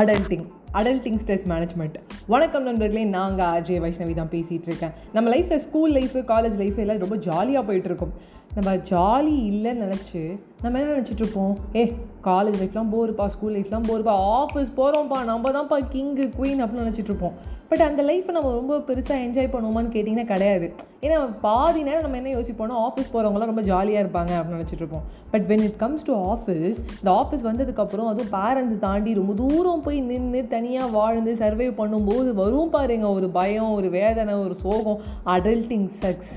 Adulting adulting stress management வணக்கம் நண்பர்களே நாங்கள் அஜய் வைஷ்ணவி தான் பேசிகிட்டு இருக்கேன். நம்ம லைஃப்பில் ஸ்கூல் லைஃபு காலேஜ் லைஃப் எல்லாம் ரொம்ப ஜாலியாக போயிட்டுருக்கோம் நம்ம ஜாலி இல்லைன்னு நினச்சி நம்ம என்ன நினச்சிட்டு இருப்போம்? ஏ காலேஜ் லைஃப்லாம் போருப்பா ஸ்கூல் லைஃப்லாம் போருப்பா ஆஃபீஸ் போகிறோம்ப்பா நம்ம தான்ப்பா கிங்கு குயின் அப்படின்னு நினச்சிட்டு இருப்போம். பட் அந்த லைஃப்பை நம்ம ரொம்ப பெருசாக என்ஜாய் பண்ணுவோமான்னு கேட்டிங்கன்னா கிடையாது. ஏன்னா பாதி நேரம் நம்ம என்ன யோசிப்போனா ஆஃபீஸ் போகிறவங்களாம் ரொம்ப ஜாலியாக இருப்பாங்க அப்படின்னு நினச்சிட்டு இருப்போம். But when it comes to office இந்த ஆஃபீஸ் வந்ததுக்கப்புறம் அதுவும் பேரண்ட்ஸ் தாண்டி ரொம்ப தூரம் போய் நின்று தனியாக வாழ்ந்து சர்வே பண்ணும்போது வரும் பாருங்க ஒரு பயம் ஒரு வேதனை ஒரு சோகம் adulting sex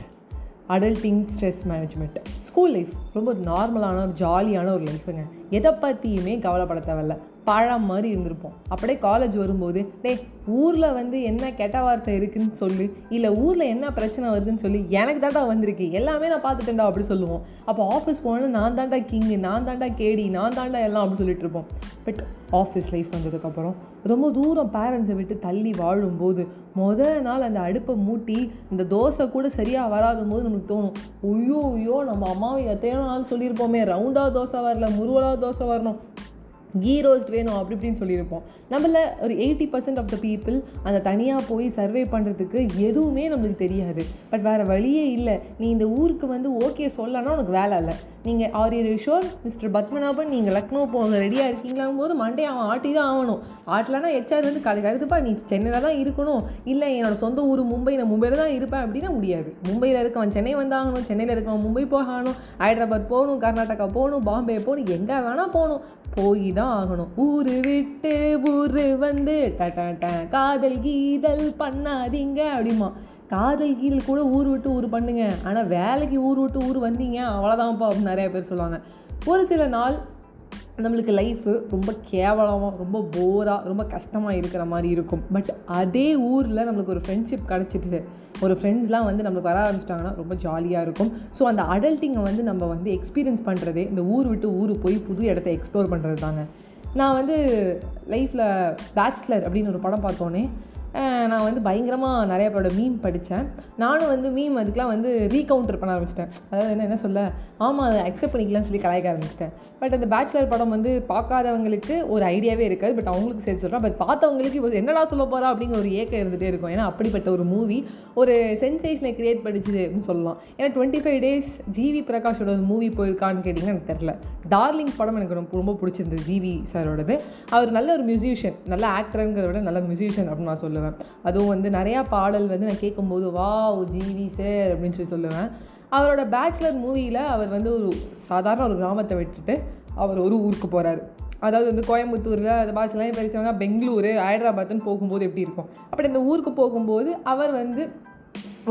adulting stress management school life ரொம்ப நார்மலான ஒரு ஜாலியான ஒரு லைஃபுங்க எதை பற்றியுமே கவலைப்பட தேவையில்ல. பழம் மாதிரி இருந்திருப்போம். அப்படியே காலேஜ் வரும்போது டேய் ஊரில் வந்து என்ன கெட்ட வார்த்தை இருக்குன்னு சொல்லி. இல்லை ஊரில் என்ன பிரச்சனை வருதுன்னு சொல்லி. எனக்கு தாண்டா வந்திருக்கு. எல்லாமே நான் பார்த்துட்டேன்டா அப்படி சொல்லுவோம். அப்போ ஆஃபீஸ் போனோன்னா நான் தாண்டா கிங்கு நான் தாண்டா கேடி நான் தாண்டா எல்லாம் அப்படி சொல்லிட்டு இருப்போம். பட் ஆஃபீஸ் லைஃப் வந்ததுக்கப்புறம் ரொம்ப தூரம் பேரண்ட்ஸை விட்டு தள்ளி வாழும்போது முதல் நாள் அந்த அடுப்பை மூட்டி இந்த தோசை கூட சரியாக வராத போது நமக்கு தோணும் ஐயோ ஐயோ நம்ம அம்மாவை எத்தனையோ நாள் சொல்லியிருப்போமே. ரவுண்டாக தோசை வரல முருவலாக தோசை வரணும். கீ ரோஸ்ட் வேணும் அப்படி இப்படின்னு சொல்லியிருப்போம். நம்மள ஒரு eighty percent of the people அந்த தனியாக போய் சர்வே பண்ணுறதுக்கு எதுவுமே நம்மளுக்கு தெரியாது. பட் வேறு வழியே இல்லை. நீ இந்த ஊருக்கு வந்து ஓகே சொல்லனா உனக்கு வேலை இல்லை. நீங்கள் ஆர் இர் ஷோர் மிஸ்டர் பத்மநாபன்? நீங்கள் லக்னோ போக ரெடியாக இருக்கீங்களாங்கும் போது மண்டே அவன் ஆட்டி தான் ஆகணும். ஆட்டலனா ஹெச்ஆர் வந்து கலை கருத்துப்பா நீ சென்னையில் தான் இருக்கணும். இல்லை என்னோட சொந்த ஊர் மும்பை நான் மும்பையில் தான் இருப்பேன் அப்படின்னா முடியாது. மும்பையில் இருக்கவன் சென்னை வந்தாகணும் சென்னையில் இருக்கவன் மும்பை போகணும் ஹைதராபாத் போகணும் கர்நாடகா போகணும் பாம்பே போகணும் எங்கே வேணால் போகணும். போய் தான் ஆகணும். ஊரு விட்டு ஊரு வந்து டட்ட காதல் கீதல் பண்ணாதீங்க அப்படிமா காதல் கீதல் கூட ஊர் விட்டு ஊர் பண்ணுங்க. ஆனால் வேலைக்கு ஊர் விட்டு ஊர் வந்தீங்க அவ்வளோதான்ப்பா அப்படின்னு நிறைய பேர் சொல்லுவாங்க. ஒரு சில நாள் நம்மளுக்கு லைஃபு ரொம்ப கேவலமாக ரொம்ப போராக ரொம்ப கஷ்டமாக இருக்கிற மாதிரி இருக்கும். பட் அதே ஊரில் நம்மளுக்கு ஒரு ஃப்ரெண்ட்ஷிப் கிடச்சிட்டு ஒரு ஃப்ரெண்ட்ஸ்லாம் வந்து நம்மளுக்கு வர ஆரம்பிச்சிட்டாங்கன்னா ரொம்ப ஜாலியாக இருக்கும். ஸோ அந்த அடல்ட்டிங்கை வந்து நம்ம வந்து எக்ஸ்பீரியன்ஸ் பண்ணுறதே இந்த ஊர் விட்டு ஊர் போய் புது இடத்த எக்ஸ்ப்ளோர் பண்ணுறது தாங்க நான் வந்து லைஃப்பில் பேச்சுலர் அப்படின்னு ஒரு படம் பார்த்தோன்னே நான் வந்து பயங்கரமாக நிறைய பேரோட மீம் படித்தேன் நானும் வந்து மீம் அதுக்கெலாம் வந்து ரீகவுண்டர் பண்ண ஆரம்பிச்சிட்டேன். அதாவது என்ன என்ன சொல்ல? ஆமாம் அதை அக்செப்ட் பண்ணிக்கலாம்னு சொல்லி கலாய்க்க ஆரம்பிச்சிட்டேன். பட் அந்த பேச்சுலர் படம் வந்து பார்க்காதவங்களுக்கு ஒரு ஐடியாவே இருக்காது. பட் அவங்களுக்கு சரி சொல்கிறேன் பட் பார்த்தவங்களுக்கு இப்போ என்னடா சொல்ல போகிறா அப்படிங்கிற ஒரு ஏக்கம் இருந்துகிட்டே இருக்கும். ஏன்னா அப்படிப்பட்ட ஒரு மூவி ஒரு சென்சேஷனை க்ரியேட் பண்ணிச்சுது அப்படின்னு சொல்லலாம். ஏன்னா டுவெண்ட்டி ஃபைவ் டேஸ் ஜிவி பிரகாஷோட ஒரு மூவி போயிருக்கான்னு கேட்டிங்கன்னா எனக்கு தெரில டார்லிங் படம் எனக்கு ரொம்ப ரொம்ப பிடிச்சிருந்தது ஜிவி சாரோடது. அவர் நல்ல ஒரு மியூசிஷியன் நல்ல ஆக்டருங்கிறத விட நல்ல மியூசிஷியன் அப்படின்னு நான் சொல்லுவேன். அதுவும் வந்து நிறையா பாடல் வந்து நான் கேட்கும்போது வா ஜிவி சார் அப்படின்னு சொல்லி சொல்லுவேன். அவரோட பேச்சுலர் மூவியில் அவர் வந்து ஒரு சாதாரண ஒரு கிராமத்தை விட்டுட்டு அவர் ஒரு ஊருக்கு போகிறாரு அதாவது வந்து கோயம்புத்தூரில் அந்த பாஷெல்லாம் பேசுவாங்க பெங்களூரு ஹைதராபாத்னு போகும்போது எப்படி இருக்கும்? அப்படி இந்த ஊருக்கு போகும்போது அவர் வந்து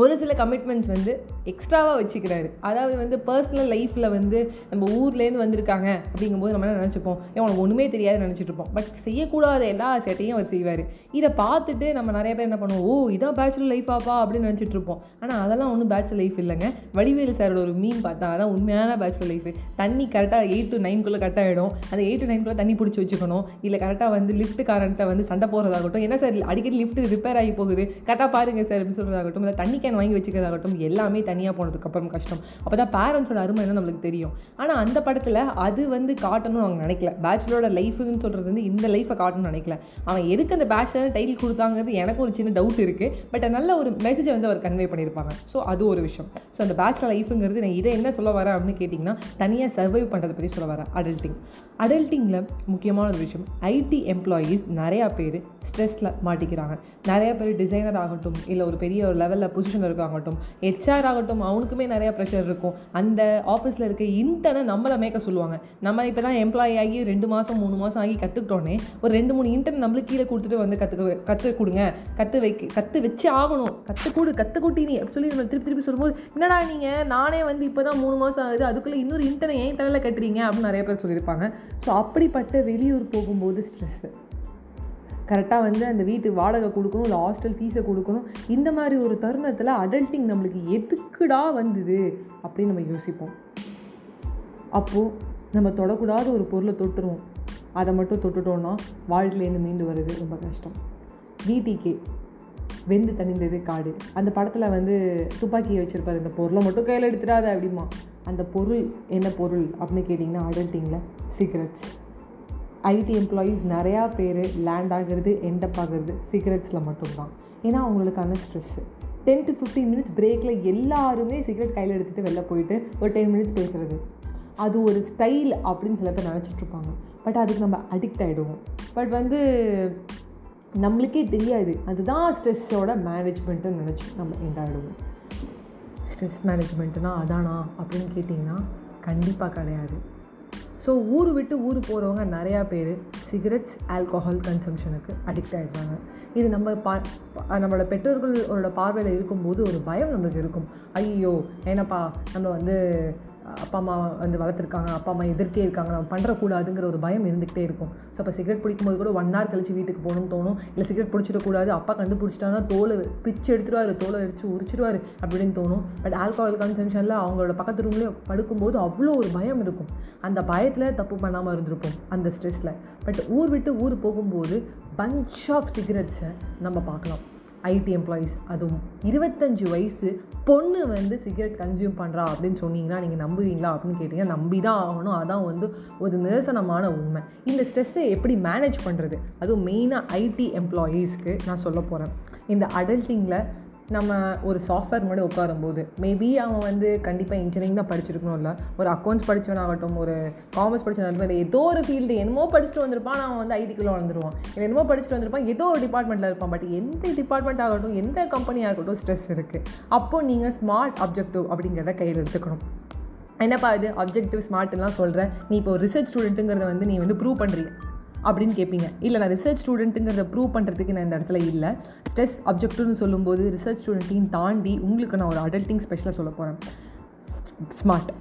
ஒரு சில கமிட்மெண்ட்ஸ் வந்து எக்ஸ்ட்ராவாக வச்சுக்கிறாரு. அதாவது வந்து பர்சனல் லைஃப்பில் வந்து நம்ம ஊர்லேருந்து வந்திருக்காங்க அப்படிங்கும்போது நம்ம என்ன நினச்சிப்போம்? ஏன் உனக்கு ஒன்றுமே தெரியாது நினச்சிட்ருப்போம் பட் செய்யக்கூடாத எல்லா சேட்டையும் அவர் செய்வார். இதை பார்த்துட்டு நம்ம நிறைய பேர் என்ன பண்ணுவோம்? ஓ இதான் பேச்சுலர் லைஃபாப்பா அப்படின்னு நினச்சிட்டு இருப்போம். ஆனால் அதெல்லாம் ஒன்றும் பேச்சுலர் லைஃப் இல்லைங்க. வடிவேலு சாரோட ஒரு மீன் பார்த்தா அதான் உண்மையான பேச்சுலர் லைஃப் தண்ணி கரெக்டாக எயிட் டு நைன்குள்ளே கரெக்டாக ஆகிடும் அந்த எயிட் டு நைன்குள்ளே தண்ணி பிடிச்சி வச்சுக்கணும். இல்லை கரெக்டாக வந்து லிஃப்ட் காரண்ட்டை வந்து சண்டை போகிறதாகட்டும் என்ன சார் அடிக்கடி லிஃப்ட் ரிப்பேர் ஆகி போகுது? கரெக்டாக பாருங்கள் சார் அப்படின்னு சொல்கிறதாகட்டும் இல்லை தண்ணி வீக்கெண்ட் வாங்கி வச்சுக்கிறதாகட்டும் எல்லாமே தனியாக போனதுக்கப்புறம் கஷ்டம். அப்போ தான் பேரண்ட்ஸோட அருமை என்ன நம்மளுக்கு தெரியும். ஆனால் அந்த படத்தில் அது வந்து காட்டணும்னு அவங்க நினைக்கல. பேச்சுலரோட லைஃப்னு சொல்கிறது வந்து இந்த லைஃப்பை காட்டணும்னு நினைக்கல. அவன் எதுக்கு அந்த பேச்சுலர் டைட்டில் கொடுத்தாங்கிறது எனக்கு ஒரு சின்ன டவுட் இருக்குது பட் நல்ல ஒரு மெசேஜை வந்து அவர் கன்வே பண்ணியிருப்பாங்க. ஸோ அது ஒரு விஷயம். ஸோ அந்த பேச்சுலர் லைஃபுங்கிறது நான் இதை என்ன சொல்ல வரேன் அப்படின்னு கேட்டிங்கன்னா தனியாக சர்வைவ் பண்ணுறதை பற்றி சொல்ல வரேன். அடல்ட்டிங் அடல்ட்டிங்கில் முக்கியமான ஒரு விஷயம் ஐடி எம்ப்ளாயீஸ் நிறையா பேர் ஸ்ட்ரெஸ்ஸில் மாட்டிக்கிறாங்க. நிறைய பேர் டிசைனர் ஆகட்டும் இல்லை ஒரு பெரிய ஒரு லெவலில் பொசிஷன் இருக்காகட்டும் ஹெச்ஆர் ஆகட்டும் அவனுக்குமே நிறைய ப்ரெஷர் இருக்கும். அந்த ஆஃபீஸில் இருக்க இன்டர்னை நம்மளை மேய்க்க சொல்லுவாங்க. நம்ம இப்போ தான் எம்ப்ளாயி ஆகி ரெண்டு மாதம் மூணு மாதம் ஆகி கற்றுக்கிட்டோன்னே ஒரு ரெண்டு மூணு இன்டர்ன் நம்மளுக்கு கீழே கொடுத்துட்டு வந்து கற்றுக்க கற்றுக் கொடுங்க. கற்று வைக்க கற்று வச்சு ஆகணும். கற்றுக்கூடு கற்றுக்கூட்டி நீ சொல்லி நம்ம திருப்பி திருப்பி சொல்லும்போது என்னடா நீங்கள் நானே வந்து இப்போ தான் மூணு மாதம் ஆகுது. அதுக்குள்ளே இன்னொரு இன்டர்னை ஏன் தலையில் கட்டுறீங்க அப்படின்னு நிறைய பேர் சொல்லியிருப்பாங்க. ஸோ அப்படிப்பட்ட வெளியூர் போகும்போது ஸ்ட்ரெஸ்ஸு கரெக்டாக வந்து அந்த வீட்டு வாடகை கொடுக்கணும் இல்லை ஹாஸ்டல் ஃபீஸை கொடுக்கணும். இந்த மாதிரி ஒரு தருணத்தில் அடல்ட்டிங் நம்மளுக்கு எதுக்குடா வந்தது அப்படின்னு நம்ம யோசிப்போம். அப்போது நம்ம தொடக்கூடாத ஒரு பொருளை தொட்டுருவோம். அதை மட்டும் தொட்டுட்டோன்னா வாழ்க்கையிலேருந்து மீண்டு வர்றது ரொம்ப கஷ்டம். வீட்டிக்கே வெந்து தணிந்தது காடு. அந்த படத்தில் வந்து துப்பாக்கியை வச்சுருப்பாரு. இந்த பொருளை மட்டும் கையில் எடுத்துடாத அப்படிமா அந்த பொருள் என்ன பொருள் அப்படின்னு கேட்டிங்கன்னா அடல்ட்டிங்கில் சீக்ரெட்ஸ் ஐடி எம்ப்ளாயீஸ் நிறையா பேர் லேண்ட் ஆகிறது எண்டப் ஆகிறது சிகரெட்ஸில் மட்டும்தான். ஏன்னா அவங்களுக்கான stress ten to fifteen minutes பிரேக்கில் எல்லாருமே சிகரெட் கையில் எடுத்துகிட்டு வெளில போயிட்டு ஒரு டென் மினிட்ஸ் பேசுகிறது அது ஒரு ஸ்டைல் அப்படின்னு சில பேர் நினச்சிட்ருப்பாங்க பட் அதுக்கு நம்ம அடிக்ட் ஆகிடுவோம் பட் வந்து நம்மளுக்கே தெரியாது. அதுதான் ஸ்ட்ரெஸ்ஸோட மேனேஜ்மெண்ட்டுன்னு நினச்சி நம்ம எண்ட் ஆகிடுவோம் ஸ்ட்ரெஸ் மேனேஜ்மெண்ட்டுனா அதானா அப்படின்னு கேட்டிங்கன்னா கண்டிப்பாக கிடையாது. ஸோ ஊர் விட்டு ஊர் போகிறவங்க நிறையா பேர் சிகரெட்ஸ் ஆல்கோஹால் கன்சம்ஷனுக்கு அடிக்ட் ஆகிடுறாங்க இது நம்ம பா நம்மளோட பெற்றோர்களோட பார்வையில் இருக்கும்போது ஒரு பயம் நம்மளுக்கு இருக்கும். ஐயோ ஏன்னாப்பா நம்ம வந்து அப்பா அம்மா வந்து வளர்த்துருக்காங்க அப்பா அம்மா எதிர்க்கே இருக்காங்க நம்ம பண்ணுறக்கூடாதுங்கிற ஒரு பயம் இருந்துகிட்டே இருக்கும். ஸோ அப்போ சிகரெட் பிடிக்கும்போது கூட ஒன் ஹவர் கழிச்சு வீட்டுக்கு போகணும்னு தோணும். இல்லை சிகரெட் பிடிச்சிடக்கூடாது அப்பா கண்டுபிடிச்சிட்டாங்கன்னா தோலை பிச்சு எடுத்துருவார் தோலை அடிச்சு உரிச்சிடுவார் அப்படின்னு தோணும். பட் ஆல்கோஹால் கன்சம்ஷனில் அவங்களோட பக்கத்து ரூம்லேயே படுக்கும்போது அவ்வளோ ஒரு பயம் இருக்கும். அந்த பயத்தில் தப்பு பண்ணாமல் இருந்திருப்போம் அந்த ஸ்ட்ரெஸ்ஸில் பட் ஊர் விட்டு ஊர் போகும்போது பஞ்ச் ஆஃப் சிகரெட்ஸை நம்ம பார்க்கலாம். ஐடி எம்ப்ளாயீஸ் அதுவும் இருபத்தஞ்சி வயசு பொண்ணு வந்து சிகரெட் கன்சியூம் பண்ணுறா அப்படின்னு சொன்னீங்கன்னா நீங்கள் நம்புவீங்களா அப்படின்னு கேட்டிங்கன்னா நம்பி தான் ஆகணும். அதான் வந்து ஒரு நிரசனமான உண்மை. இந்த ஸ்ட்ரெஸ்ஸை எப்படி மேனேஜ் பண்ணுறது அதுவும் மெயினாக ஐடி எம்ப்ளாயீஸ்க்கு நான் சொல்ல போகிறேன் இந்த அடல்ட்டிங்கில் நம்ம ஒரு சாஃப்ட்வேர் முன்னாடி உட்காரும்போது மேபி அவன் வந்து கண்டிப்பாக இன்ஜினியரிங் தான் படிச்சிருக்கணும் இல்லை. ஒரு அக்கௌண்ட்ஸ் படித்தவனாகட்டும் ஒரு காமர்ஸ் படித்தவனாகட்டும் இல்லை ஏதோ ஒரு ஃபீல்டு என்னமோ படிச்சுட்டு வந்திருப்பான் அவன் வந்து ஐடிக்குள்ளே வளர்ந்துருவான். இல்லை என்னமோ படிச்சுட்டு வந்திருப்பான் ஏதோ ஒரு டிபார்ட்மெண்ட்டில் இருப்பான். பட் எந்த டிபார்ட்மெண்ட் ஆகட்டும் எந்த கம்பெனி ஆகட்டும் ஸ்ட்ரெஸ் இருக்குது அப்போது நீங்கள் ஸ்மார்ட் அப்ஜெக்டிவ் அப்படிங்கிறத கையில் எடுத்துக்கணும். என்னப்பா இது? அப்ஜெக்டிவ் ஸ்மார்ட்லாம் சொல்கிறேன் நீ இப்போ ரிசர்ச் ஸ்டூடெண்ட்டுங்கிறத வந்து நீ வந்து ப்ரூவ் பண்ணுறீங்க அப்படின்னு கேட்பீங்க. இல்லை நான் ரிசர்ச் ஸ்டூடெண்ட்டுங்கிறத ப்ரூவ் பண்ணுறதுக்கு நான் இந்த இடத்துல இல்லை. ஸ்ட்ரெஸ் அப்ஜெக்டிவ்னு சொல்லும்போது ரிசர்ச் ஸ்டூடெண்ட்டையும் தாண்டி உங்களுக்கு நான் ஒரு அடல்ட்டிங் ஸ்பெஷலாக சொல்ல போகிறேன் smart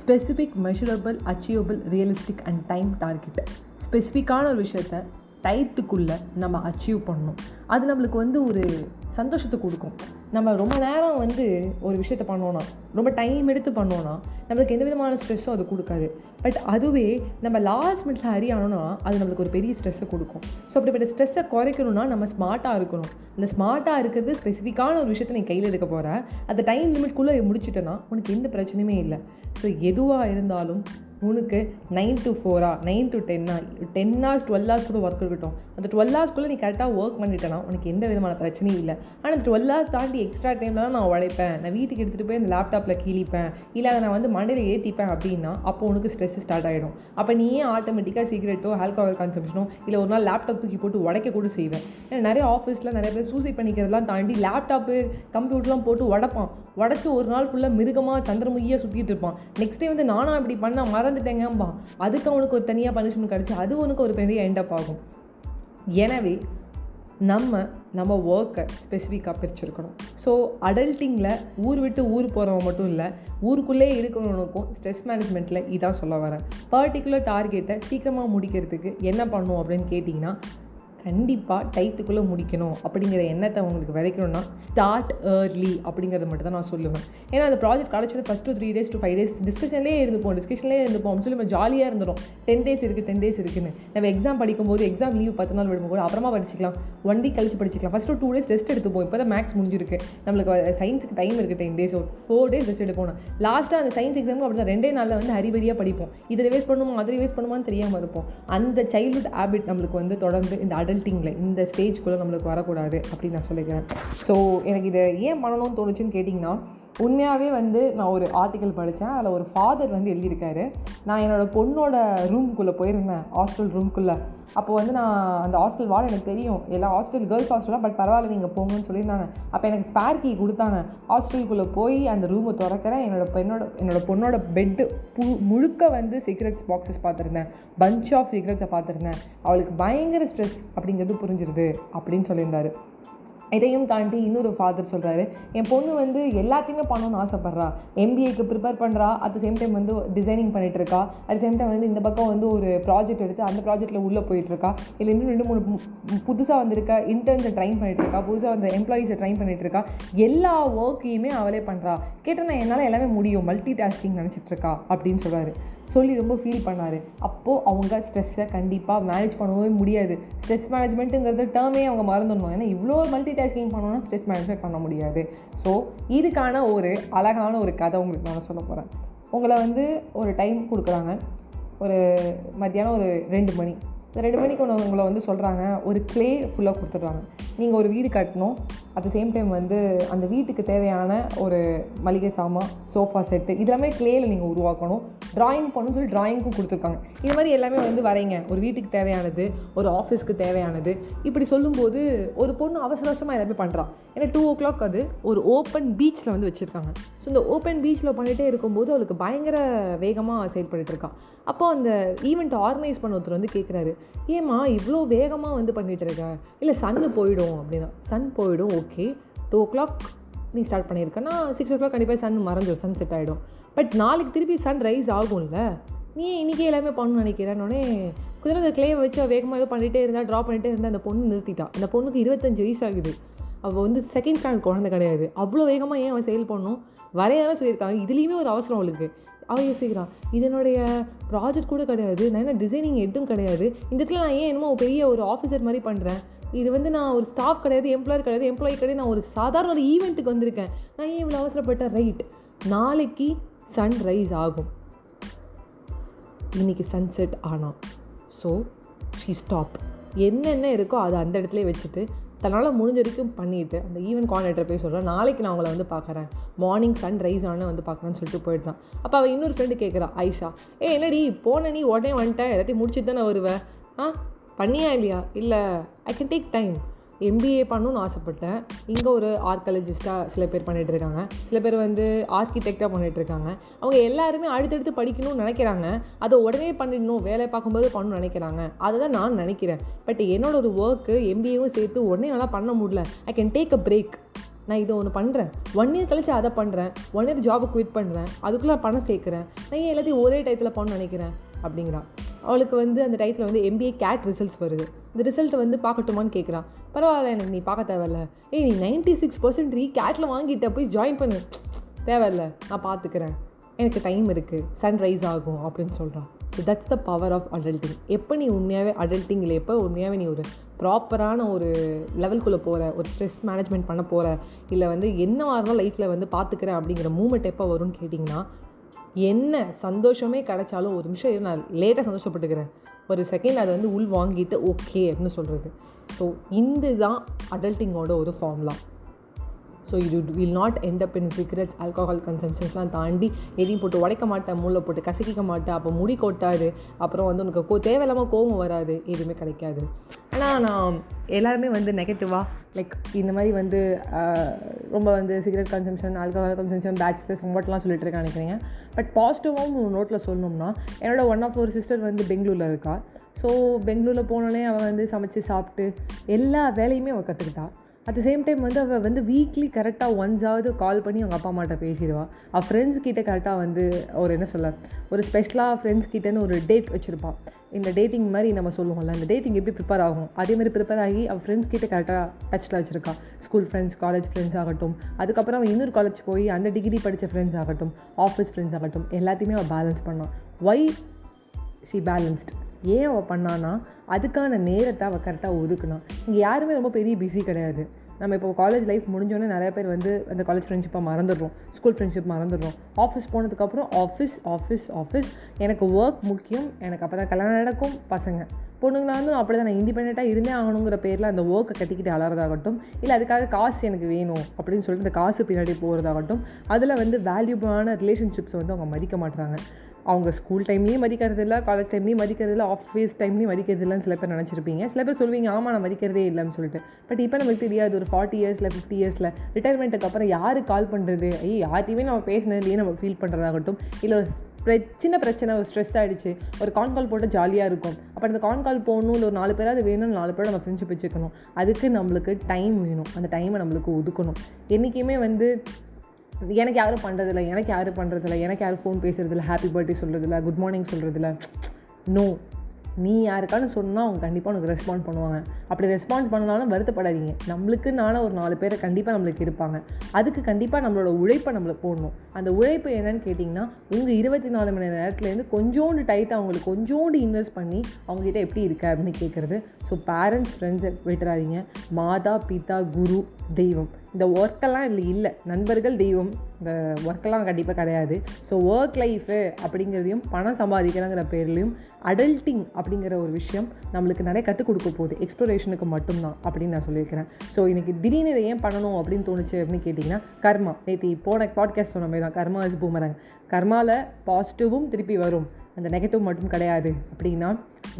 specific measurable achievable realistic and time target ஸ்பெசிஃபிக்கான ஒரு விஷயத்த டைத்துக்குள்ளே நம்ம அச்சீவ் பண்ணணும். அது நம்மளுக்கு வந்து ஒரு சந்தோஷத்தை கொடுக்கும். நம்ம ரொம்ப நேரம் வந்து ஒரு விஷயத்த பண்ணோன்னா ரொம்ப டைம் எடுத்து பண்ணோன்னா நம்மளுக்கு எந்த விதமான ஸ்ட்ரெஸ்ஸும் அது கொடுக்காது. பட் அதுவே நம்ம லாஸ்ட் மினிட்ஸில் ஹரியானோன்னா அது நம்மளுக்கு ஒரு பெரிய ஸ்ட்ரெஸ்ஸை கொடுக்கும். ஸோ அப்படிப்பட்ட ஸ்ட்ரெஸ்ஸை குறைக்கணும்னா நம்ம ஸ்மார்ட்டாக இருக்கணும். இந்த ஸ்மார்ட்டாக இருக்கிறது ஸ்பெசிஃபிக்கான ஒரு விஷயத்தை நீ கையில் எடுக்க போகிற அந்த டைம் லிமிட்குள்ளே முடிச்சிட்டேன்னா உனக்கு எந்த பிரச்சனையுமே இல்லை. ஸோ எதுவாக இருந்தாலும் உனக்கு நைன் டு ஃபோரா நைன் டு டென்னா டென் ஹார்ஸ் டுவெல் ஹார்ஸ் கூட ஒர்க் இருக்கட்டும். அந்த டுவெல் ஹார்ஸ்க்குள்ளே நீ கரெக்டாக ஒர்க் பண்ணிட்டேன்னா உனக்கு எந்த விதமான பிரச்சனையும் இல்லை. ஆனால் அந்த டுவெல் ஹார்ஸ் தாண்டி எக்ஸ்ட்ரா டைமில் தான் நான் உழைப்பேன். நான் வீட்டுக்கு எடுத்துகிட்டு போய் அந்த லேப்டாப்பில் கீழிப்பேன். இல்லை அதை நான் வந்து மண்டையில் ஏற்றிப்பேன் அப்படின்னா அப்போ உனக்கு ஸ்ட்ரெஸ் ஸ்டார்ட் ஆகிடும் அப்போ நீ ஏன் ஆட்டோமேட்டிக்காக சிகரெட்டோ ஆல்கஹால் கன்சம்ஷனோ இல்லை ஒரு நாள் லேப்டாப் தூக்கி போட்டு உடைக்க கூட செய்வேன்? ஏன்னா நிறைய ஆஃபீஸில் நிறைய பேர் சூசைட் பண்ணிக்கிறதெல்லாம் தாண்டி லேப்டாப்பு கம்ப்யூட்டர்லாம் போட்டு உடப்பான். உடச்சி ஒரு நாள் ஃபுல்லாக மிருகமாக சந்திரமுகியாக சுற்றிட்டு இருப்பான். நெக்ஸ்ட் டே வந்து நானும் பண்ணால் மர மறந்துட்டேங்கம்பா அதுக்கு அவனுக்கு ஒரு தனியாக பனிஷ்மெண்ட் கிடச்சி அது உனக்கு ஒரு பெரிய எண்டப் ஆகும். எனவே நம்ம நம்ம ஒர்க்கை ஸ்பெசிஃபிக்காக பிரிச்சிருக்கணும். ஸோ அடல்ட்டிங்கில் ஊர் விட்டு ஊர் போகிறவங்க மட்டும் இல்லை ஊருக்குள்ளே இருக்கிறவனுக்கும் ஸ்ட்ரெஸ் மேனேஜ்மெண்ட்டில் இதான் சொல்ல வரேன். பர்டிகுலர் டார்கெட்டை சீக்கிரமாக முடிக்கிறதுக்கு என்ன பண்ணும் அப்படின்னு கேட்டிங்கன்னா கண்டிப்பாக டைத்துக்குள்ளே முடிக்கணும் அப்படிங்கிற எண்ணத்தை உங்களுக்கு விதைக்கணும்னா ஸ்டார்ட் ஏர்லி அப்படிங்கிறத மட்டும் தான் நான் சொல்லுவேன். ஏன்னா அந்த ப்ராஜெக்ட் கிடச்சது first two three days two five days டிஸ்கஷன்லேயே இருந்துப்போம் டிஸ்கஷன்லேயே இருந்துப்போம். சொல்லி நம்ம ஜாலியாக இருந்துடும் டென் டேஸ் இருக்குது டென் டேஸ் இருக்குன்னு. நம்ம எக்ஸாம் படிக்கும்போது எக்ஸாம் லீவ் பத்து நாள் விடும்போது அப்புறமா படிச்சிக்கலாம். ஒன் வீக் கழிச்சு படிச்சிக்கலாம். ஃபஸ்ட்டு டூ டேஸ் ரெஸ்ட் எடுத்துப்போம். இப்போ தான் மேக்ஸ் முடிஞ்சிருக்கு. நம்மளுக்கு சயின்ஸுக்கு டைம் இருக்குது ten days four days rest எடுப்போம். லாஸ்ட்டாக அந்த சயின்ஸ் எக்ஸாமுக்கு அப்படி தான் ரெண்டே நாளில் வந்து ஹரிபரியாக படிப்போம். இதை ரிவைஸ் பண்ணுமா அதை ரிவைஸ் பண்ணுமான்னு தெரியாமல் இருப்போம். அந்த சைல்ட்ஹுட் ஹேபிட் நம்மளுக்கு வந்து தொடர்ந்து இந்த அடல்ட்டிங்கில் இந்த ஸ்டேஜ்குள்ளே நம்மளுக்கு வரக்கூடாது அப்படின்னு நான் சொல்லிக்கிறேன். ஸோ எனக்கு இதை ஏன் பண்ணணும்னு தோணுச்சுன்னு கேட்டிங்கன்னா உண்மையாகவே வந்து நான் ஒரு ஆர்டிக்கல் படித்தேன் அதில் ஒரு ஃபாதர் வந்து எழுதியிருக்காரு. நான் என்னோடய பொண்ணோட ரூம்குள்ளே போயிருந்தேன் ஹாஸ்டல் ரூம்குள்ளே அப்போ வந்து நான் அந்த ஹாஸ்டல் வார்டு எனக்கு தெரியும். எல்லா ஹாஸ்டல் கேர்ள்ஸ் ஹாஸ்டலாக பட் பரவாயில்ல நீங்கள் போங்கன்னு சொல்லியிருந்தாங்க. அப்போ எனக்கு ஸ்பேர் கீ கொடுத்தாங்க. ஹாஸ்டலுக்குள்ளே போய் அந்த ரூமை திறக்கிறேன். என்னோட பெண்ணோட என்னோட பொண்ணோட பெட்டு பு முழுக்க வந்து சிகரெட்ஸ் பாக்ஸஸ் பார்த்துருந்தேன். பஞ்ச் ஆஃப் சிகரெட்ஸை பார்த்துருந்தேன். அவளுக்கு பயங்கர ஸ்ட்ரெஸ் அப்படிங்கிறது புரிஞ்சிருது அப்படின்னு சொல்லியிருந்தாரு. இதையும் தாண்டி இன்னொரு ஃபாதர் சொல்கிறாரு என் பொண்ணு வந்து எல்லாத்தையுமே பண்ணணும்னு ஆசைப்பட்றா. எம்பிஏக்கு ப்ரிப்பேர் பண்ணுறா அட் த சேம் டைம் வந்து டிசைனிங் பண்ணிகிட்டு இருக்கா. அட் சேம் டைம் வந்து இந்த பக்கம் வந்து ஒரு ப்ராஜெக்ட் எடுத்து அந்த ப்ராஜெக்ட்டில் உள்ளே போயிட்டுருக்கா இல்லை இன்னும் ரெண்டு மூணு புதுசாக வந்திருக்க இன்டர்ன்ஸை ட்ரைன் பண்ணிகிட்டு இருக்கா. புதுசாக வந்த எம்ப்ளாயீஸை ட்ரைன் பண்ணிகிட்ருக்கா எல்லா ஒர்க்கையுமே அவளே பண்ணுறா கேட்டால் நான் என்னால் எல்லாமே முடியும். மல்டி டாஸ்கிங் நினச்சிட்டு இருக்கா. அப்படின்னு சொல்கிறாரு சொல்லி ரொம்ப ஃபீல் பண்ணார். அப்போது அவங்க ஸ்ட்ரெஸ்ஸை கண்டிப்பாக மேனேஜ் பண்ணவே முடியாது. ஸ்ட்ரெஸ் மேனேஜ்மெண்ட்டுங்கிறது டேர்மே அவங்க மறந்துடணும். ஏன்னா இவ்வளோ மல்டி டாஸ்கிங் பண்ணோன்னா ஸ்ட்ரெஸ் மேனேஜ்மெண்ட் பண்ண முடியாது. ஸோ இதுக்கான ஒரு அழகான ஒரு கதை உங்களுக்கு நான் சொல்ல போகிறேன் உங்களை வந்து ஒரு டைம் கொடுக்குறாங்க. ஒரு மத்தியானம் ஒரு ரெண்டு மணி. இந்த ரெண்டு மணிக்கு ஒன்று உங்களை வந்து சொல்கிறாங்க ஒரு க்ளே ஃபுல்லாக கொடுத்துட்றாங்க. நீங்கள் ஒரு வீடு கட்டணும். அட் த சேம் டைம் வந்து அந்த வீட்டுக்கு தேவையான ஒரு மளிகை சாமான் சோஃபா செட்டு இதெல்லாமே க்ளேயில் நீங்கள் உருவாக்கணும். ட்ராயிங் பண்ணணும்னு சொல்லி ட்ராயிங்க்கும் கொடுத்துருக்காங்க. இது மாதிரி எல்லாமே வந்து வரைங்க ஒரு வீட்டுக்கு தேவையானது ஒரு ஆஃபீஸ்க்கு தேவையானது. இப்படி சொல்லும்போது ஒரு பொண்ணு அவசர அவசரமாக எல்லாமே பண்ணுறான் ஏன்னா டூ ஓ கிளாக் அது ஒரு ஓப்பன் பீச்சில் வந்து வச்சுருக்காங்க. ஸோ இந்த ஓப்பன் பீச்சில் பண்ணிகிட்டே இருக்கும்போது அவளுக்கு பயங்கர வேகமாக செயல்பட்டு இருக்கான் அப்போ அந்த ஈவெண்ட் ஆர்கனைஸ் பண்ண ஒருத்தர் வந்து கேட்குறாரு ஏம்மா இவ்வளோ வேகமாக வந்து பண்ணிகிட்டு இருக்க? இல்லை சன்னு போயிடும் அப்படின்னா. சன் போயிடும் ஓகே டூ ஓ கிளாக் நீ ஸ்டார்ட் பண்ணியிருக்கேன்னா சிக்ஸ் ஓ கிளாக் கண்டிப்பாக சன் மறைஞ்சிடும் சன் செட் ஆகிடும் பட் நாளைக்கு திருப்பி சன் ரைஸ் ஆகும்ல? நீ இன்றைக்கி எல்லாமே பண்ணணும்னு நினைக்கிறேன்னொடனே குதிரை அந்த கிளேவை வச்சு அவள் வேகமாக ஏதோ பண்ணிகிட்டே இருந்தால் ட்ரா பண்ணிகிட்டே இருந்தால் அந்த பொண்ணு நிறுத்திட்டா. அந்த பொண்ணுக்கு இருபத்தஞ்சு வயசு ஆகுது. அவள் வந்து செகண்ட் ஸ்டாண்டர்ட் குழந்தை கிடையாது. அவ்வளோ வேகமாக ஏன் அவள் செயல் பண்ணணும் வரையதான் சொல்லியிருக்காங்க. இதுலேயுமே ஒரு அவசரம் அவளுக்கு. அவள் யோசிக்கிறான் இதனுடைய ப்ராஜெக்ட் கூட கிடையாது. நான் என்ன டிசைனிங் எட்டும் கிடையாது. இந்த இடத்துல நான் ஏன் என்னமோ பெரிய ஒரு ஆஃபீஸர் மாதிரி பண்ணுறேன் இது வந்து நான் ஒரு ஸ்டாஃப் கிடையாது எம்ப்ளாயர் கிடையாது எம்ப்ளாயி கிடையாது நான் ஒரு சாதாரண ஒரு ஈவெண்ட்டுக்கு வந்திருக்கேன். நான் ஏன் இவ்வளோ அவசரப்பட்டேன் ரைட் நாளைக்கு சன் ரைஸ் ஆகும். இன்னைக்கு சன்செட் ஆனால் ஸோ ஷீ ஸ்டாப் என்னென்ன இருக்கோ அதை அந்த இடத்துல வச்சுட்டு தன்னால் முடிஞ்ச வரைக்கும் பண்ணிவிட்டு அந்த ஈவெண்ட் கோஆர்டினேட்டர் போய் சொல்கிறேன் நாளைக்கு நான் உங்களை வந்து பார்க்குறேன் மார்னிங் சன் ரைஸ் ஆனால் வந்து பார்க்குறேன்னு சொல்லிட்டு போயிட்டான் அப்போ அவள் இன்னொரு ஃப்ரெண்டு கேட்குறா ஐஷா ஏ என்னடி போன நீ உடனே வந்துட்டேன் எல்லாத்தையும் முடிச்சுட்டு தானே வருவேன் ஆ? பண்ணியா இல்லையா? இல்லை I can take time MBA பண்ணணும்னு ஆசைப்பட்டேன். இங்கே ஒரு ஆர்காலஜிஸ்ட்டாக சில பேர் பண்ணிகிட்டு இருக்காங்க. சில பேர் வந்து ஆர்கிடெக்டாக பண்ணிகிட்டு இருக்காங்க. அவங்க எல்லாருமே அடுத்தடுத்து படிக்கணும்னு நினைக்கிறாங்க. அதை உடனே பண்ணிடணும் வேலை பார்க்கும்போது பண்ணணும்னு நினைக்கிறாங்க. அதை தான் நான் நினைக்கிறேன். பட் என்னோட ஒரு ஒர்க்கு எம்பிஏவும் சேர்த்து உடனே நல்லா பண்ண முடியல. I can take a break நான் இதை ஒன்று பண்ணுறேன் ஒன் இயர் கழிச்சு அதை பண்ணுறேன் ஒன் இயர் ஜாபை குவிட் பண்ணுறேன் அதுக்குள்ளே பணம் சேர்க்குறேன். நான் ஏன் எல்லாத்தையும் ஒரே டயத்தில் பண்ணணும்னு நினைக்கிறேன்? அப்படிங்கிறான். அவளுக்கு வந்து அந்த டயத்தில் வந்து எம்பிஏ கேட் ரிசல்ட்ஸ் வருது. இந்த ரிசல்ட்டை வந்து பார்க்கட்டுமான்னு கேட்குறான் பரவாயில்ல எனக்கு நீ பார்க்க தேவையில்ல. ஏய் நீ நைன்ட்டி சிக்ஸ் பர்சன்ட் ரீ கேட்டில் வாங்கிட்ட போய் ஜாயின் பண்ணு. தேவையில்ல நான் பார்த்துக்கிறேன். எனக்கு டைம் இருக்குது சன்ரைஸ் ஆகும் அப்படின்னு சொல்கிறான் so that's the power of adulting எப்போ நீ உண்மையாகவே அடல்ட்டிங் இல்லை எப்போ உண்மையாகவே நீ ஒரு ப்ராப்பரான ஒரு லெவல்குள்ளே போகிற ஒரு ஸ்ட்ரெஸ் மேனேஜ்மெண்ட் பண்ண போகிற இல்லை வந்து என்ன இருந்தாலும் லைஃப்பில் வந்து பார்த்துக்கிறேன் அப்படிங்கிற மூமெண்ட் எப்போ வரும்னு கேட்டிங்கன்னா என்ன சந்தோஷமே கிடைச்சாலும் ஒரு நிமிஷம் இரு, நான் லேட்டாக சந்தோஷப்பட்டுக்கிறேன். ஒரு செகண்ட் அதை வந்து உள் வாங்கிட்டு ஓகே அப்படின்னு சொல்கிறது ஸோ இந்த தான் அடல்ட்டிங்கோட ஒரு ஃபார்ம்லாம் ஸோ இது will not end up in cigarettes alcohol கன்சம்ஷன்ஸ்லாம் தாண்டி எதையும் போட்டு உடைக்க மாட்டேன் மூளை போட்டு கசக்கிக்க மாட்டேன் அப்போ முடி கொட்டாது அப்புறம் வந்து உனக்கு கோ தேவையில்லாமல் கோவம் வராது எதுவுமே கிடைக்காது. ஆனால் நான் எல்லாருமே வந்து நெகட்டிவாக லைக் இந்த மாதிரி வந்து ரொம்ப வந்து cigarette consumption alcohol consumption bachelors ரொம்பட்டெலாம் சொல்லிட்டு இருக்கேன் நினைக்கிறீங்க பட் பாசிட்டிவாகவும் நோட்டில் சொல்லணும்னா என்னோட ஒன் ஆஃப் ஒரு சிஸ்டர் வந்து பெங்களூரில் இருக்கா. ஸோ பெங்களூரில் போனோடனே அவள் வந்து சமைச்சு சாப்பிட்டு எல்லா வேலையுமே அவள் கற்றுக்கிட்டா அட் த சேம் டைம் வந்து அவள் வந்து வீக்லி கரெக்டாக ஒன்ஸாவது கால் பண்ணி அவங்க அப்பா அம்மாட்ட பேசிடுவாள் அவள் ஃப்ரெண்ட்ஸ் கிட்டே கரெக்டாக வந்து ஒரு என்ன சொல்ல ஒரு ஸ்பெஷலாக ஃப்ரெண்ட்ஸ் கிட்டேன்னு ஒரு டேட் வச்சுருப்பாள் இந்த டேட்டிங் மாதிரி நம்ம சொல்லுவோம்ல அந்த டேட்டிங் எப்படி ப்ரிப்பேர் ஆகும்? அதே மாதிரி ப்ரிப்பேர் ஆகி அவள் ஃப்ரெண்ட்ஸ் கிட்டே கரெக்டாக டச்சில் வச்சுருக்கா. ஸ்கூல் ஃப்ரெண்ட்ஸ் காலேஜ் ஃப்ரெண்ட்ஸ் ஆகட்டும். அதுக்கப்புறம் அவன் இன்னொரு காலேஜ் போய் அந்த டிகிரி படித்த ஃப்ரெண்ட்ஸ் ஆகட்டும். ஆஃபீஸ் ஃப்ரெண்ட்ஸ் ஆகட்டும். எல்லாத்தையுமே அவள் பேலன்ஸ் பண்ணான் ஒய் சி பேலன்ஸ்ட் ஏன் அவள் பண்ணான்னா அதுக்கான நேரத்தை அவள் கரெக்டாக ஒதுக்குனா இங்கே யாருமே ரொம்ப பெரிய பிஸி கிடையாது. நம்ம இப்போ காலேஜ் லைஃப் முடிஞ்சோடனே நிறைய பேர் வந்து அந்த காலேஜ் ஃப்ரெண்ட்ஷிப்பாக மறந்துடுறோம். ஸ்கூல் ஃப்ரெண்ட்ஷிப் மறந்துடுறோம். ஆஃபீஸ் போனதுக்கப்புறம் ஆஃபீஸ் ஆஃபீஸ் ஆஃபீஸ் எனக்கு ஒர்க் முக்கியம். எனக்கு அப்போ தான் கல்யாணம் நடக்கும். பசங்க. பொண்ணுங்களா வந்து அப்படி தான் நான் இண்டிபெண்ட்டாக இருந்தே ஆகணுங்கிற பேரில் அந்த ஒர்க்கை கட்டிக்கிட்டு அலறதாகட்டும். இல்லை அதுக்காக காசு எனக்கு வேணும் அப்படின்னு சொல்லிட்டு அந்த காசு பின்னாடி போகிறதாகட்டும் அதில் வந்து வேல்யூபிளான ரிலேஷன்ஷிப்ஸை வந்து அவங்க மதிக்க மாட்டுறாங்க அவங்க ஸ்கூல் டைம்லேயும் மதிக்கிறது இல்லை காலேஜ் டைம்லேயும் மதிக்கிறது இல்லை ஆஃபீஸ் டைம்லேயும் மதிக்கிறது இல்லைன்னு சில பேர் நினச்சிருப்பீங்க. சில பேர் சொல்லுவீங்க ஆமாம் நான் மதிக்கிறதே இல்லைன்னு சொல்லிட்டு. பட் இப்போ நமக்கு தெரியாது ஒரு ஃபார்ட்டி இயர்ஸில் ஃபிஃப்டி இயர்ஸில் ரிட்டையர்மெண்ட்டுக்கு அப்புறம் யார் கால் பண்ணுறது ஐய் யார்ட்டையுமே நம்ம பேசினதுலேயே நம்ம ஃபீல் பண்ணுறதாகட்டும் இல்லை சின்ன பிரச்சனை ஒரு ஸ்ட்ரெஸ் ஆகிடுச்சு ஒரு கான் கால் போட்டு ஜாலியாக இருக்கும். அப்போ அந்த கான் கால் போகணும் இல்லை ஒரு நாலு பேராது வேணும் நாலு பேரோட நம்ம ஃப்ரெண்ட்ஷிப் வச்சுக்கணும். அதுக்கு நம்மளுக்கு டைம் வேணும். அந்த டைமை நம்மளுக்கு ஒதுக்கணும். என்றைக்குமே வந்து எனக்கு யாரும் பண்ணுறதில்ல எனக்கு யாரும் பண்ணுறதில்ல எனக்கு யாரும் ஃபோன் பேசுறதில்ல ஹாப்பி பர்த்டே சொல்கிறதில்ல குட் மார்னிங் சொல்கிறதில்ல நோ நீ யாருக்கானு சொன்னால் அவங்க கண்டிப்பாக உனக்கு ரெஸ்பாண்ட் பண்ணுவாங்க. அப்படி ரெஸ்பான்ஸ் பண்ணாலும் வருத்தப்படாதீங்க. நம்மளுக்கு நானும் ஒரு நாலு பேரை கண்டிப்பாக நம்மளுக்கு இருப்பாங்க. அதுக்கு கண்டிப்பாக நம்மளோட உழைப்பை நம்மளை போடணும். அந்த உழைப்பு என்னன்னு கேட்டிங்கன்னா உங்கள் இருபத்தி நாலு மணி நேரத்துலேருந்து கொஞ்சோண்டு டைட்டாக அவங்களுக்கு கொஞ்சோண்டு இன்வெஸ்ட் பண்ணி அவங்ககிட்ட எப்படி இருக்க அப்படின்னு கேட்குறது ஸோ பேரண்ட்ஸ் ஃப்ரெண்ட்ஸை விட்டுறாதீங்க. மாதா பிதா குரு தெய்வம். இந்த ஒர்க்கெல்லாம் இதில் இல்லை. நண்பர்கள் தெய்வம் இந்த ஒர்க்கெல்லாம் கண்டிப்பாக கிடையாது. ஸோ ஒர்க் லைஃபு அப்படிங்கிறதையும் பணம் சம்பாதிக்கிறங்கிற பேர்லையும் அடல்ட்டிங் அப்படிங்கிற ஒரு விஷயம் நம்மளுக்கு நிறைய கற்றுக் கொடுக்க போகுது. எக்ஸ்ப்ளோரேஷனுக்கு மட்டும்தான் அப்படின்னு நான் சொல்லியிருக்கிறேன். ஸோ இன்றைக்கி திடீர்னு இதை ஏன் பண்ணணும் அப்படின்னு தோணுச்சு அப்படின்னு கேட்டிங்கன்னா கர்மா. நேற்று போன பாட்காஸ்ட் சொன்ன மாதிரி தான் கர்மா இஸ் பூமரங் கர்மாவில் பாசிட்டிவும் திருப்பி வரும். அந்த நெகட்டிவ் மட்டும் கிடையாது. அப்படின்னா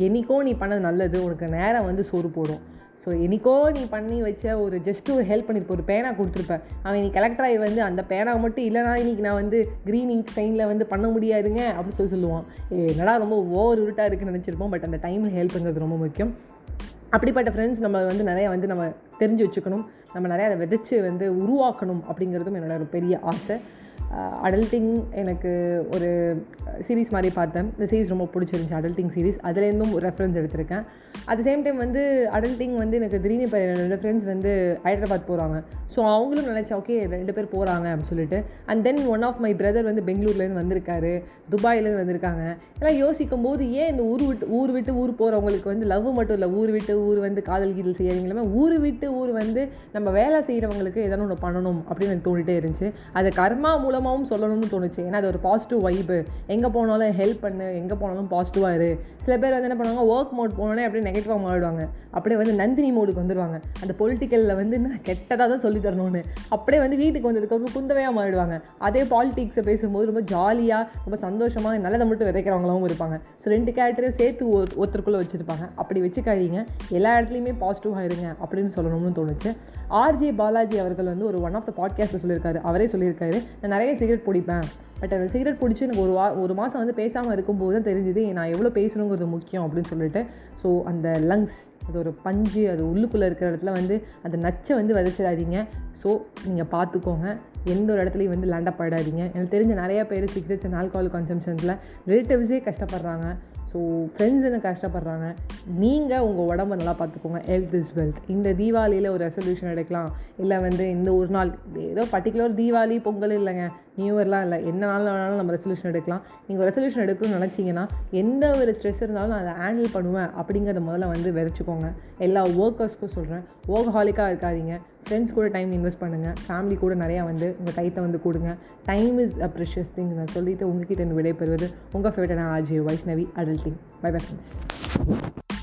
என்றைக்கோ நீ பண்ணது நல்லது உனக்கு நேரம் வந்து சோறு போடும். ஸோ எனக்கோ நீ பண்ணி வச்ச ஒரு ஜஸ்ட் ஒரு ஹெல்ப் பண்ணியிருப்ப ஒரு பேனா கொடுத்துருப்பேன் அவன் நீ கலெக்டர் ஆகி வந்து அந்த பேனா மட்டும் இல்லைனா இன்னைக்கு நான் வந்து க்ரீன் இங்க் சைனில் வந்து பண்ண முடியாதுங்க அப்படின்னு சொல்லி சொல்லுவான். என்னடா ரொம்ப ஓவர் உருட்டாக இருக்குன்னு நினச்சிருப்போம் பட் அந்த டைமில் ஹெல்ப்புங்கிறது ரொம்ப முக்கியம். அப்படிப்பட்ட ஃப்ரெண்ட்ஸ் நம்ம வந்து நிறைய வந்து நம்ம தெரிஞ்சு வச்சுக்கணும். நம்ம நிறைய அதை விதைச்சு வந்து உருவாக்கணும் அப்படிங்கிறதும் என்னோட ஒரு பெரிய ஆசை. அடல்ட்டிங் எனக்கு ஒரு சீரிஸ் மாதிரி பார்த்தேன். இந்த சீரிஸ் ரொம்ப பிடிச்சிருந்துச்சி அடல்ட்டிங் சீரிஸ் அதுலேருந்தும் ரெஃபரன்ஸ் எடுத்திருக்கேன். அட் சேம் டைம் வந்து அடல்ட்டிங் வந்து எனக்கு திடீர்னு இப்போ ரெண்டு ஃப்ரெண்ட்ஸ் வந்து ஹைதராபாத் போகிறாங்க ஸோ அவங்களும் நினச்சேன் ஓகே ரெண்டு பேர் போகிறாங்க அப்படின்னு சொல்லிட்டு. And then one of my brother வந்து பெங்களூர்லேருந்து வந்திருக்காரு. துபாயிலேருந்து வந்திருக்காங்க. இதெல்லாம் யோசிக்கும் போது ஏன் இந்த ஊர் விட்டு ஊர் விட்டு ஊர் போகிறவங்களுக்கு வந்து லவ் மட்டும் இல்லை? ஊர் விட்டு ஊர் வந்து காதல் கீதல் செய்யறவங்க ஊர் விட்டு ஊர் வந்து நம்ம வேலை செய்கிறவங்களுக்கு எதனா ஒன்று பண்ணணும் அப்படின்னு எனக்கு தோணிட்டே இருந்துச்சு. அது கர்மா மூலமாகவும் சொல்லணும்னு தோணுச்சு. ஏன்னா அது ஒரு பாசிட்டிவ் வைப்பு எங்கே போனாலும் ஹெல்ப் பண்ணு எங்கே போனாலும் பாசிட்டிவாக இரு. சில பேர் வந்து என்ன பண்ணுவாங்க ஒர்க் மோட் போனோடனே அப்படியே நெகட்டிவாக மாறிடுவாங்க. அப்படியே வந்து நந்தினி மோடுக்கு வந்துடுவாங்க அந்த பொலிட்டிக்கலில் வந்து நான் கெட்டதாக தான் சொல்லி தரணும்னு. அப்படியே வந்து வீட்டுக்கு வந்ததுக்கப்புறம் குந்தவையாக மாறிடுவாங்க. அதே பாலிட்டிக்ஸை பேசும்போது ரொம்ப ஜாலியாக ரொம்ப சந்தோஷமாக நல்லதை மட்டும் விதைக்கிறவங்களாவும் இருப்பாங்க. ஸோ ரெண்டு கேரக்டரையும் சேர்த்து ஒ- ஒருத்தருக்குள்ளே வச்சுருப்பாங்க. அப்படி வச்சுக்காதீங்க. எல்லா இடத்துலையுமே பாசிட்டிவாக இருங்க அப்படின்னு சொல்லணும்னு தோணுச்சு. ஆர்ஜே பாலாஜி அவர்கள் வந்து ஒரு ஒன் ஆஃப் த பாட்காஸ்ட்டில் சொல்லியிருக்காரு. அவரே சொல்லியிருக்காரு. நான் நிறைய சிகரெட் பிடிப்பேன். பட் அந்த சிகரெட் பிடிச்சி எனக்கு ஒரு வா ஒரு மாதம் வந்து பேசாமல் இருக்கும்போது தான் தெரிஞ்சுது நான் எவ்வளோ பேசணுங்கிறது முக்கியம் அப்படின்னு சொல்லிட்டு. ஸோ அந்த லங்ஸ் அது ஒரு பஞ்சு அது உள்ளுக்குள்ளே இருக்கிற இடத்துல வந்து அந்த நச்சை வந்து விதைச்சிடாதீங்க. ஸோ நீங்கள் பார்த்துக்கோங்க எந்த ஒரு இடத்துலையும் வந்து லேண்டப் ஆகிடாதீங்க எனக்கு தெரிஞ்ச நிறையா பேர் சிகரெட்ஸ் அண்ட் ஆல்கஹால் கன்சம்ஷன்ஸில் ரிலேட்டிவ்ஸே கஷ்டப்படுறாங்க. ஸோ ஃப்ரெண்ட்ஸ் என்ன கஷ்டப்படுறாங்க? நீங்கள் உங்கள் உடம்ப நல்லா பார்த்துக்கோங்க ஹெல்த் இஸ் வெல்த் இந்த தீபாவளியில் ஒரு ரெசல்யூஷன் எடுக்கலாம். இல்லை வந்து இந்த ஒரு நாள் ஏதோ பர்டிகுலர் தீபாவளி பொங்கல் இல்லைங்க. நியூ இயர்லாம் இல்லை. என்ன நாள் வேணாலும் நம்ம ரெசல்யூஷன் எடுக்கலாம். நீங்கள் ரெசல்யூஷன் எடுக்கணும்னு நினச்சிங்கன்னா எந்த ஒரு ஸ்ட்ரெஸ் இருந்தாலும் நான் அதை ஹேண்டில் பண்ணுவேன் அப்படிங்கிறத முதல்ல வந்து விதைச்சிக்கோங்க. எல்லா ஒர்க்கர்ஸ்க்கும் சொல்கிறேன் ஒர்க் ஹாலிக்காக இருக்காதீங்க. ஃப்ரெண்ட்ஸ் கூட டைம் இன்வெஸ்ட் பண்ணுங்கள் ஃபேமிலி கூட நிறையா வந்து உங்கள் டைத்தை வந்து கொடுங்க. Time is a precious thing நான் சொல்லிவிட்டு உங்ககிட்ட இருந்து விடைபெறுவது உங்கள் ஃபேவரட்டான RJ Vaishnavi adulting bye bye friends